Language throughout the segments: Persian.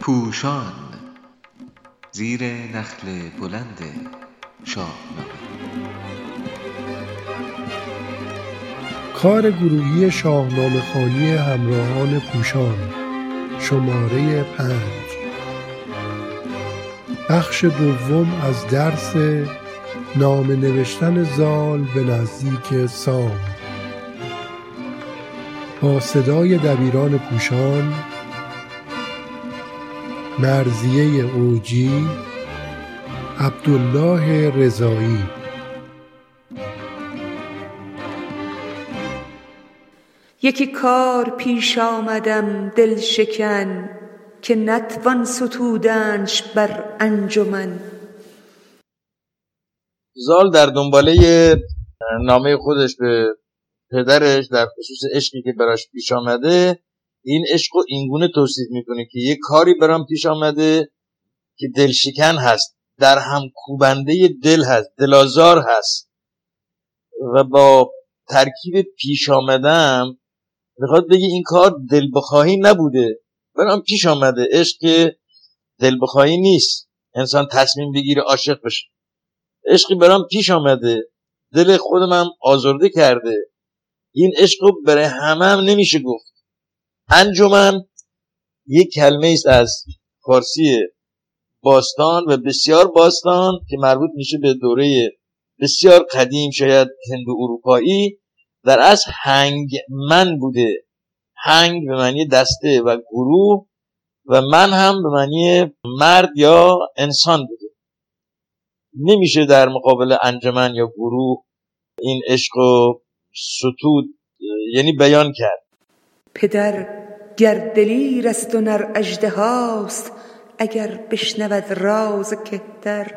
پوشان زیر نخل بلند شاهنامه کار گروهی شاهنامه خانی همراهان پوشان شماره پنج. بخش دوم از درس نام نوشتن زال به نزدیک سام. با صدای دبیران پوشان مرزیه اوجی عبدالله رضایی. یکی کار پیش آمدم دل شکن که نتوان ستودنش بر انجمن. زال در دنباله نامه خودش به پدرش در خصوص عشقی که براش پیش آمده این عشق رو اینگونه توصیف می‌کنه که یه کاری برام پیش آمده که دلشکن هست در هم کوبنده دل هست دلازار هست و با ترکیب پیش آمدم می‌خواد بگه این کار دل بخواهی نبوده. برام پیش آمده عشق دل بخواهی نیست. انسان تصمیم بگیره عاشق بشه. عشقی برام پیش آمده. دل خودم هم آزرده کرده. این عشق رو برای همه هم نمیشه گفت. انجمن یک کلمه است از فارسی باستان و بسیار باستان که مربوط میشه به دوره بسیار قدیم شاید هندو اروپایی در از من بوده. هنگ به معنی دسته و گروه و من هم به معنی مرد یا انسان بوده. نمیشه در مقابل انجمن یا گروه این عشق و ستود یعنی بیان کرد. پدر گر دلیر است و نر اجده هاست اگر بشنود راز کهتر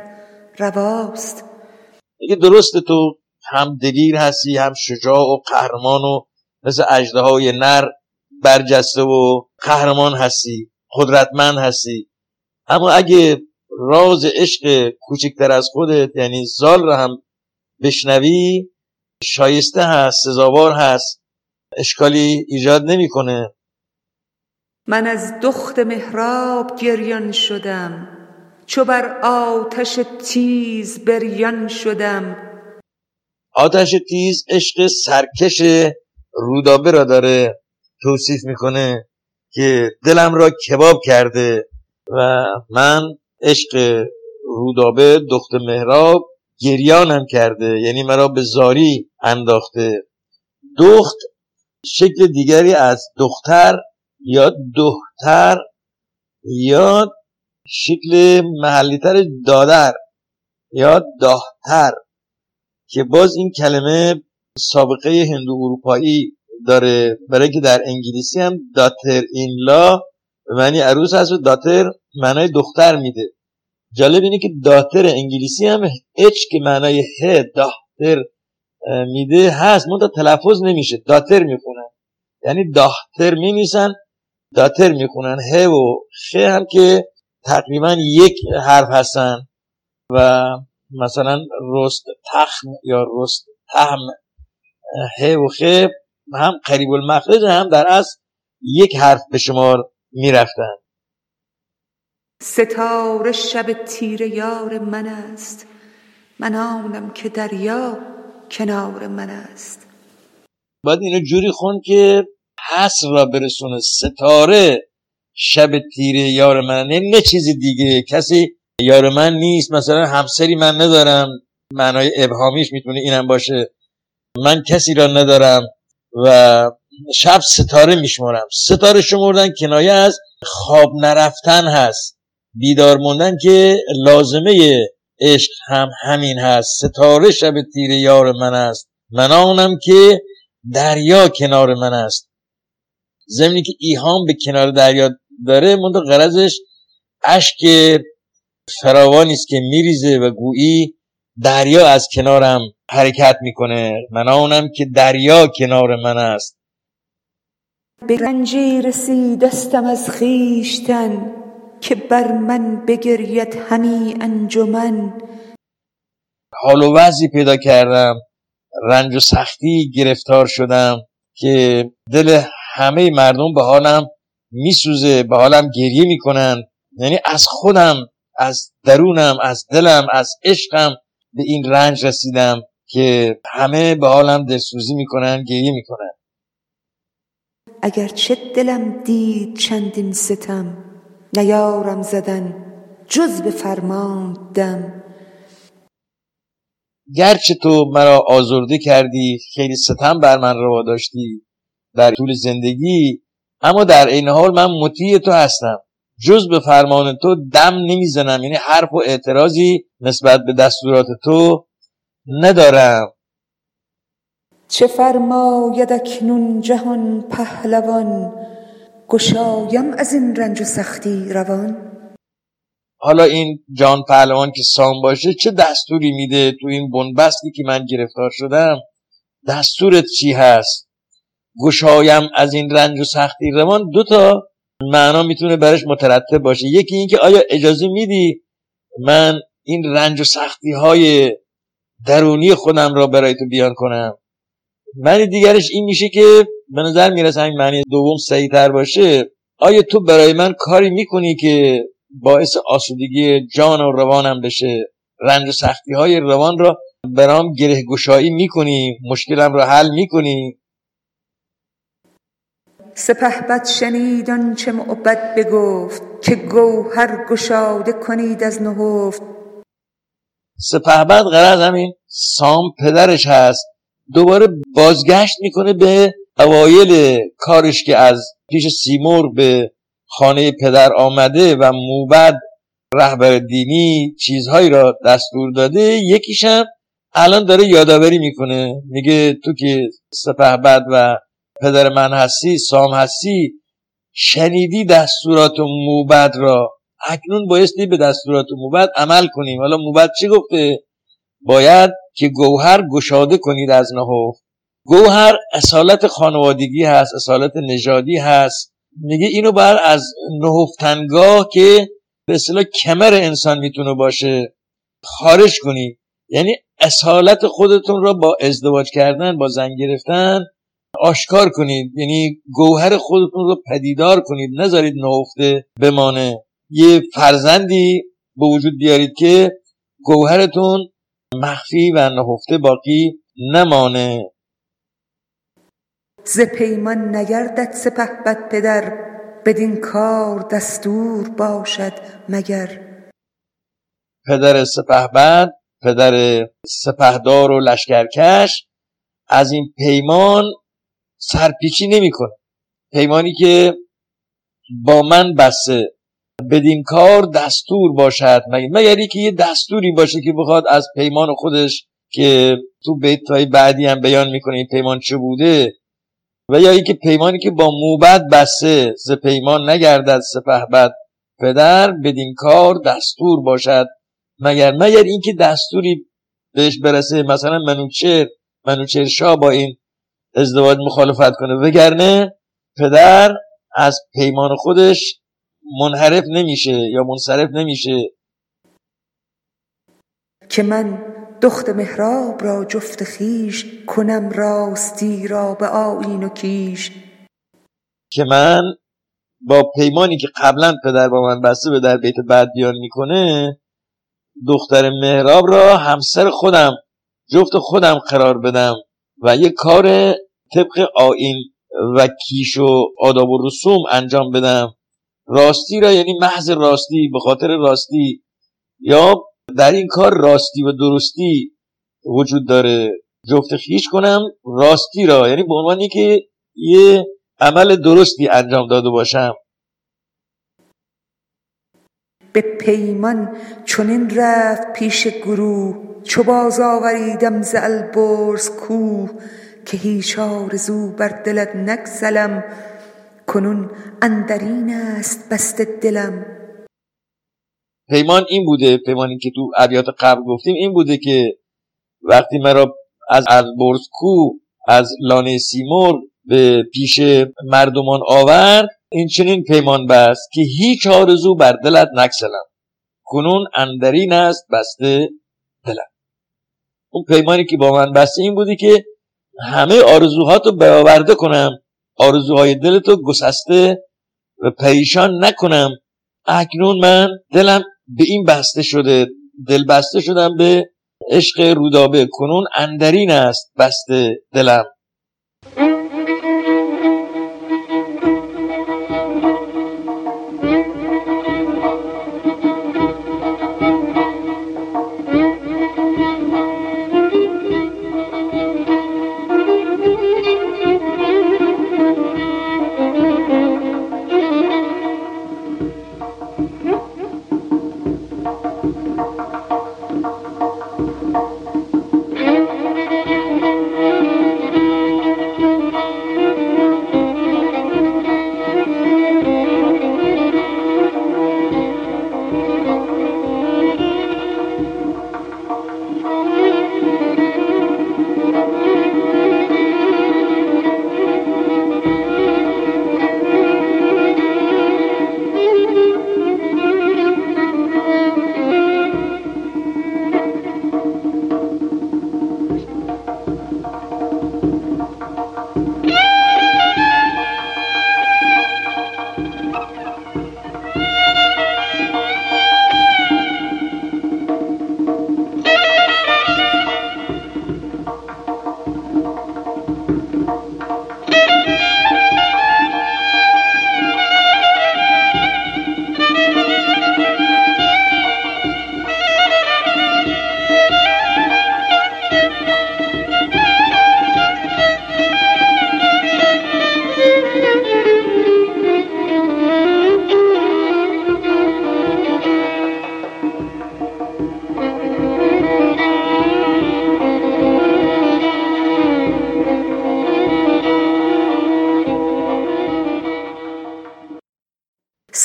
رواست. اگه درسته تو هم دلیر هستی هم شجاع و قهرمان و مثل اجده های نر برجسته و قهرمان هستی قدرتمند هستی. اما اگه راز عشق کوچکتر از خودت یعنی زال رو هم بشنوی شایسته هست سزاوار هست اشکالی ایجاد نمی‌کنه. من از دخت محراب گریان شدم چو بر آتش تیز بریان شدم. آتش تیز عشق سرکش رودابه را داره توصیف می‌کنه که دلم را کباب کرده و من عشق رودابه دخت مهراب گریانم کرده یعنی مرا به زاری انداخته. دخت شکل دیگری از دختر یا دختر یا شکل محلیتر دادر یا داهتر که باز این کلمه سابقه هندو اروپایی داره. برای که در انگلیسی هم داتر این لا به معنی عروس هست و داتر معنای دختر میده. جالب اینه که داتر انگلیسی هم اچ که معنای ه داتر میده هست. منتها تلفظ نمیشه. داتر می‌خونن. یعنی داتر میمیسن داتر می‌خونن. ه و خ هم که تقریبا یک حرف هستن. و مثلا رست تخم یا رست تهم ه و خ هم قریب المخرج هم در اصل یک حرف به شمار می‌رفتن. ستاره شب تیره یار من است. من آنم که دریا کنار من است. باید اینو جوری خون که حسر را برسونه ستاره شب تیره یار من. نه, نه چیزی دیگه. کسی یار من نیست. مثلا همسری من ندارم. معنای ابهامیش می‌تونه اینم باشه. من کسی را ندارم و شب ستاره میشمارم. ستاره شمردن کنایه از خواب نرفتن هست. بیدار موندن که لازمه عشق هم همین هست. ستاره شب تیر یار من است. من آنم که دریا کنار من است. زمینی که ایهام به کنار دریا داره منتها غرضش اشک فراوانی است که میریزه و گویی دریا از کنارم حرکت می‌کنه. من آنم که دریا کنار من است. به رنجی رسیدستم از خیشتن که بر من بگرید همی انجمن. حال و وضعی پیدا کردم. رنج و سختی گرفتار شدم که دل همه مردم به حالم میسوزه به حالم گریه می‌کنن. یعنی از خودم از درونم از دلم از عشقم به این رنج رسیدم که همه به حالم دلسوزی می‌کنن گریه می‌کنن. اگر چه دلم دید چندین ستم نیارم زدن جز به فرمان دم. گرچه تو مرا آزرده کردی خیلی ستم بر من روا داشتی. در طول زندگی اما در این حال من مطیع تو هستم. جز به فرمان تو دم نمی‌زنم یعنی حرف و اعتراضی نسبت به دستورات تو ندارم. چه فرماید اکنون جهان پهلوان؟ گشایم از این رنج و سختی روان. حالا این جان پهلوان که سام باشه چه دستوری میده تو این بنبستی که من گرفتار شدم؟ دستورت چی هست؟ گشایم از این رنج و سختی روان. دو تا معنا می‌تونه برش مترتب باشه. یکی اینکه آیا اجازه میدی من این رنج و سختی های درونی خودم را برای تو بیان کنم؟ معنی دیگرش این میشه که به نظر می‌رسه همین معنی دوم سعی تر باشه. آیا تو برای من کاری می‌کنی که باعث آسودگی جان و روانم بشه؟ رنج و سختی های روان را برام گره گشایی می‌کنی؟ مشکلم را حل می‌کنی؟ بد شنید چه معبد بگفت که گوهر گشاده کنید از نهفت. سپهبد قرار همین سام پدرش هست. دوباره بازگشت می‌کنه به اوایل کارش که از پیش سیمور به خانه پدر آمده و موبد رهبر دینی چیزهایی را دستور داده یکیشم الان داره یادآوری می‌کنه. میگه تو که سپهبد و پدر من هستی سام هستی شنیدی دستورات موبد را؟ اکنون بایستی به دستورات موبد عمل کنیم حالا موبد چی گفته؟ باید که گوهر گشاده کنید از نهفت. گوهر اصالت خانوادگی هست اصالت نژادی هست. میگه اینو بر از نهفتنگاه که به اصطلاح کمر انسان می‌تونه باشه خارج کنید یعنی اصالت خودتون را با ازدواج کردن با زن گرفتن آشکار کنید. یعنی گوهر خودتون رو پدیدار کنید. نذارید نهفته بمانه. یه فرزندی به وجود بیارید که گوهرتون مخفی و نهفته باقی نمانه. ز پیمان نگردد سپه بد پدر بدین کار دستور باشد مگر. پدر سپهبد پدر سپهدار و لشکرکش از این پیمان سرپیچی نمی‌کنه پیمانی که با من بسته بدین کار دستور باشد مگر. که یه دستوری باشه که بخواد از پیمان خودش که تو بیت بعدی هم بیان می‌کنه این پیمان چه بوده و یا اینکه پیمانی که با موبت بسته ز پیمان نگردد سپهبد پدر بدین کار دستور باشد. مگر مگر اینکه دستوری بهش برسه مثلا منوچر منوچر شاه با این ازدواج مخالفت کنه. وگرنه پدر از پیمان خودش منحرف نمیشه یا منصرف نمیشه. که من دخت مهراب را جفت خیش کنم راستی را به آین و کیش. که من با پیمانی که قبلا پدر با من بسته به در بیت بعد بیان می‌کنه دختر مهراب را همسر خودم جفت خودم قرار بدم و یه کار طبق آین و کیش و آداب و رسوم انجام بدم. راستی را یعنی محض راستی به خاطر راستی. یا در این کار راستی و درستی وجود داره. جفت خیش کنم راستی را یعنی به عنوانی که یه عمل درستی انجام داده باشم. به پیمان چنین رفت پیش گروه چو باز آوریدم ز البرز کوه که هیچ آرزو بر دلت نگسلم کنون اندرین است بست دلم. پیمان این بوده پیمانی که تو ابیات قبل گفتیم این بوده که وقتی مرا از البرز کو از لانه سیمور به پیش مردمان آورد این چنین پیمان بست که هیچ آرزو بر دلت نکسلم. کنون اندرین است بسته دلم. اون پیمانی که با من بسته این بودی که همه آرزوهاتو برآورده کنم آرزوهای دلتو گسسته و پریشان نکنم. اکنون من دلم به این بسته شده دل بسته شدم به عشق رودابه. کنون اندرین است بسته دلم.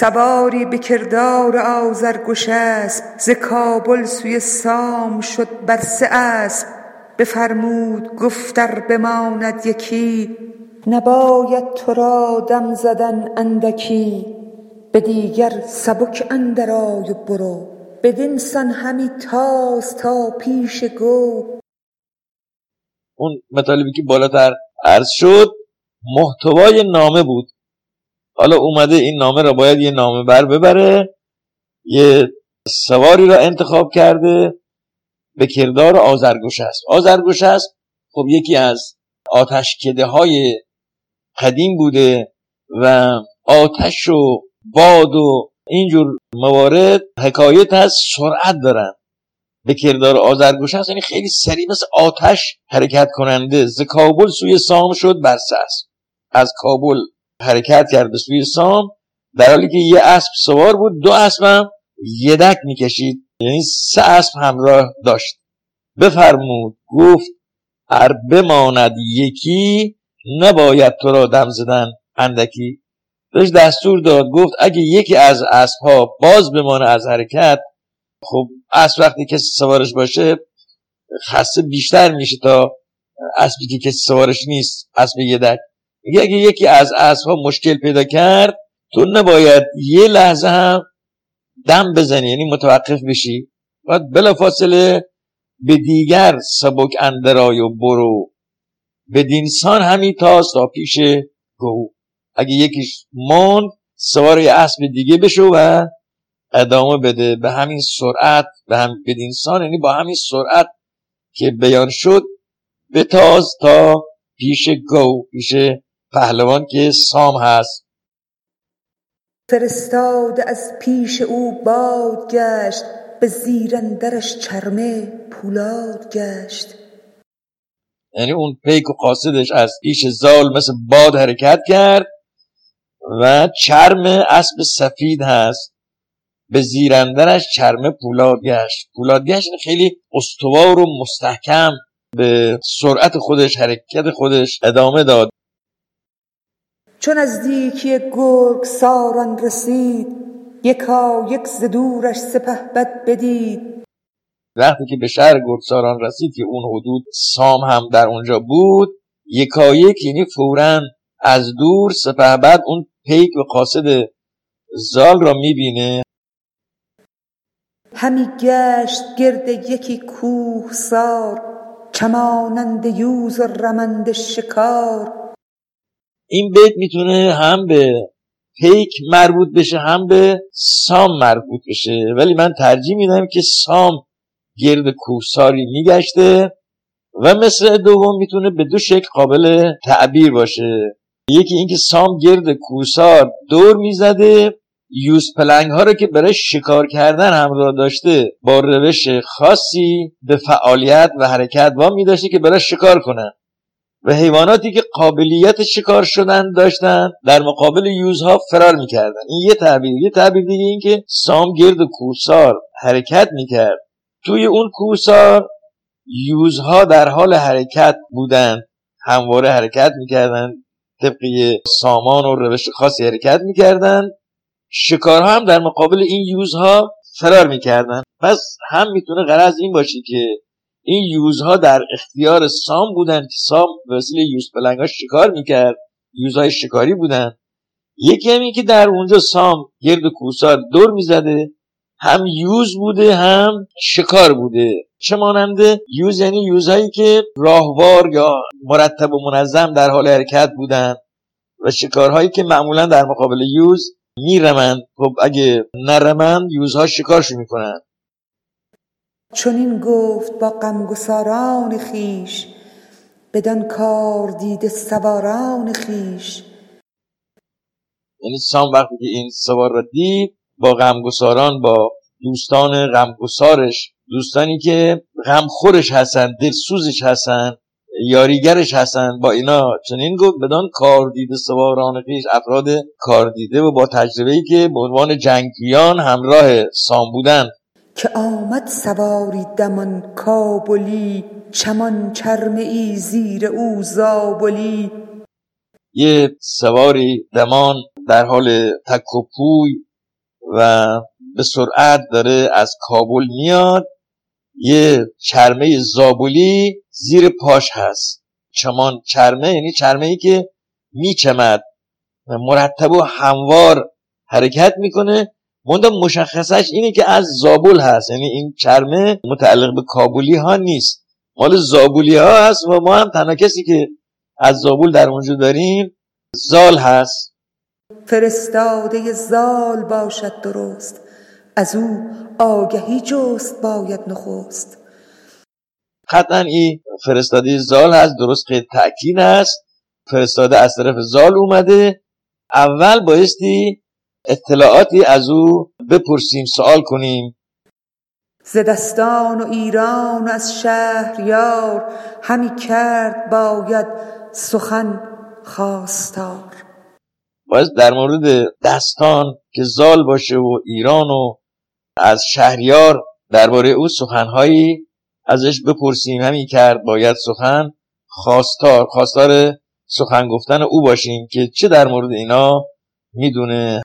سواری به کردار آذرگش اسپ ز کابل سوی سام شد بر سه اسپ بفرمود گفت ار بماند یکی نباید تو را دم زدن اندکی. به دیگر سبک اندر آی و برو. بدین سان همی تاز تا پیش گو. اون مطالبی که بالاتر عرض شد محتوای نامه بود. حالا اومده این نامه را باید یه نامه بر ببره یه سواری را انتخاب کرده به کردار آزرگوش است. آزرگوش است خب یکی از آتشکده های قدیم بوده و آتش و باد و اینجور موارد حکایت از سرعت دارن. به کردار آزرگوش است یعنی خیلی سریع مثل آتش حرکت کننده. ز کابل سوی سام شد بر از کابل حرکت کرد به سوی سام در حالی که یه اسب سوار بود دو اسب هم یدک می‌کشید. یعنی سه اسب همراه داشت. بفرمود گفت ار بماند یکی نباید تو را دم زدن اندکی. بهش دستور داد گفت اگه یکی از اسب ها باز بمانه از حرکت خب اسب وقتی کسی سوارش باشه خسته بیشتر میشه تا اسبی که کسی سوارش نیست اسب یدک. میگه اگه یکی از اسبها مشکل پیدا کرد تو نباید یه لحظه هم دم بزنی یعنی متوقف بشی. باید بلا فاصله به دیگر سبک اندرای و برو. به دینسان همین تاست تا پیش گو. اگه یکیش ماند سوار یه اسب دیگه بشو و ادامه بده. به همین سرعت به هم به دینسان یعنی با همین سرعت که بیان شد به تاز تا پیش گو پیش پهلوان که سام هست. فرستاد از پیش او باد گشت به زیرندرش چرمه پولاد گشت. یعنی اون پیک و قاصدش از پیش زال مثل باد حرکت کرد و چرم اسب سفید هست. به زیرندرش چرمه پولاد گشت. پولاد گشت یعنی خیلی استوار و مستحکم. به سرعت خودش حرکت خودش ادامه داد. چون از دیکی گرگ ساران رسید یکا یک ز دورش بد بدید. وقتی که به شهر گرگساران رسید که اون حدود سام هم در اونجا بود یکا یک یعنی فورا از دور بد اون پیک و قاصد زال را می‌بینه. همی گشت گرد یکی کوه سار چمانند یوز و رمند شکار. این بیت می‌تونه هم به پیک مربوط بشه هم به سام مربوط بشه. ولی من ترجیح میدم که سام گرد کوساری میگشته و مثل دوم می‌تونه به دو شکل قابل تعبیر باشه. یکی اینکه سام گرد کوسار دور می‌زده یوز پلنگ ها رو که برای شکار کردن همراه داشته با روش خاصی به فعالیت و حرکت وامی داشته که برای شکار کنن. و حیواناتی که قابلیت شکار شدن داشتن در مقابل یوزها فرار می‌کردن. این یه تعبیر. یه تعبیر دیگه این که سام گرد کوسار حرکت می‌کرد. توی اون کوسار یوزها در حال حرکت بودن. همواره حرکت می‌کردن. طبقی سامان و روش خاصی حرکت می‌کردن. شکارها هم در مقابل این یوزها فرار می‌کردن. پس هم می‌تونه غرض این باشه که این یوزها در اختیار سام بودن که سام به وسیله یوز پلنگ شکار می‌کرد؟ یوزهای شکاری بودن. یکی هم که در اونجا سام گرد کوسار دور می‌زده هم یوز بوده هم شکار بوده. چه ماننده؟ یوز یعنی یوزهایی که راهوار یا مرتب و منظم در حال حرکت بودن و شکارهایی که معمولا در مقابل یوز میرمند. خب اگه نرمند یوزها شکارشو می‌کنن. چون این گفت با غمگساران خیش بدان کار دیده سواران خیش. یعنی سام وقتی که این سوار را دید با غمگساران با دوستان غمگسارش دوستانی که غمخورش هستن دلسوزش هستن یاریگرش هستن با اینا چنین گفت بدان کار دیده سواران خیش افراد کار دیده و با تجربه ای که به عنوان جنگیان همراه سام بودن. که آمد سواری دمان کابلی چمان چرمه ای زیر او زابلی. یه سواری دمان در حال تک و پوی و به سرعت داره از کابل میاد. یه چرمه زابلی زیر پاش هست. چمان چرمه یعنی چرمه ای که میچمد. مرتب و هموار حرکت می‌کنه. مونده مشخصش اینه که از زابل هست. یعنی این چرمه متعلق به کابولی ها نیست. مال زابولی ها هست و ما هم تنها کسی که از زابول در اونجا داریم زال هست. فرستاده زال باشد درست. از او آگهی جست باید نخست. قطعا این فرستاده زال هست درست که تأکید هست فرستاده از طرف زال اومده. اول بایستی اطلاعاتی از او بپرسیم سوال کنیم. ز دستان و ایران و از شهریار همی کرد باید سخن خواستار. باید در مورد دستان که زال باشه و ایران و از شهریار درباره او سخنهایی ازش بپرسیم. همین کرد باید سخن خواستار خواستار سخن گفتن او باشیم که چه در مورد اینا می‌دونه.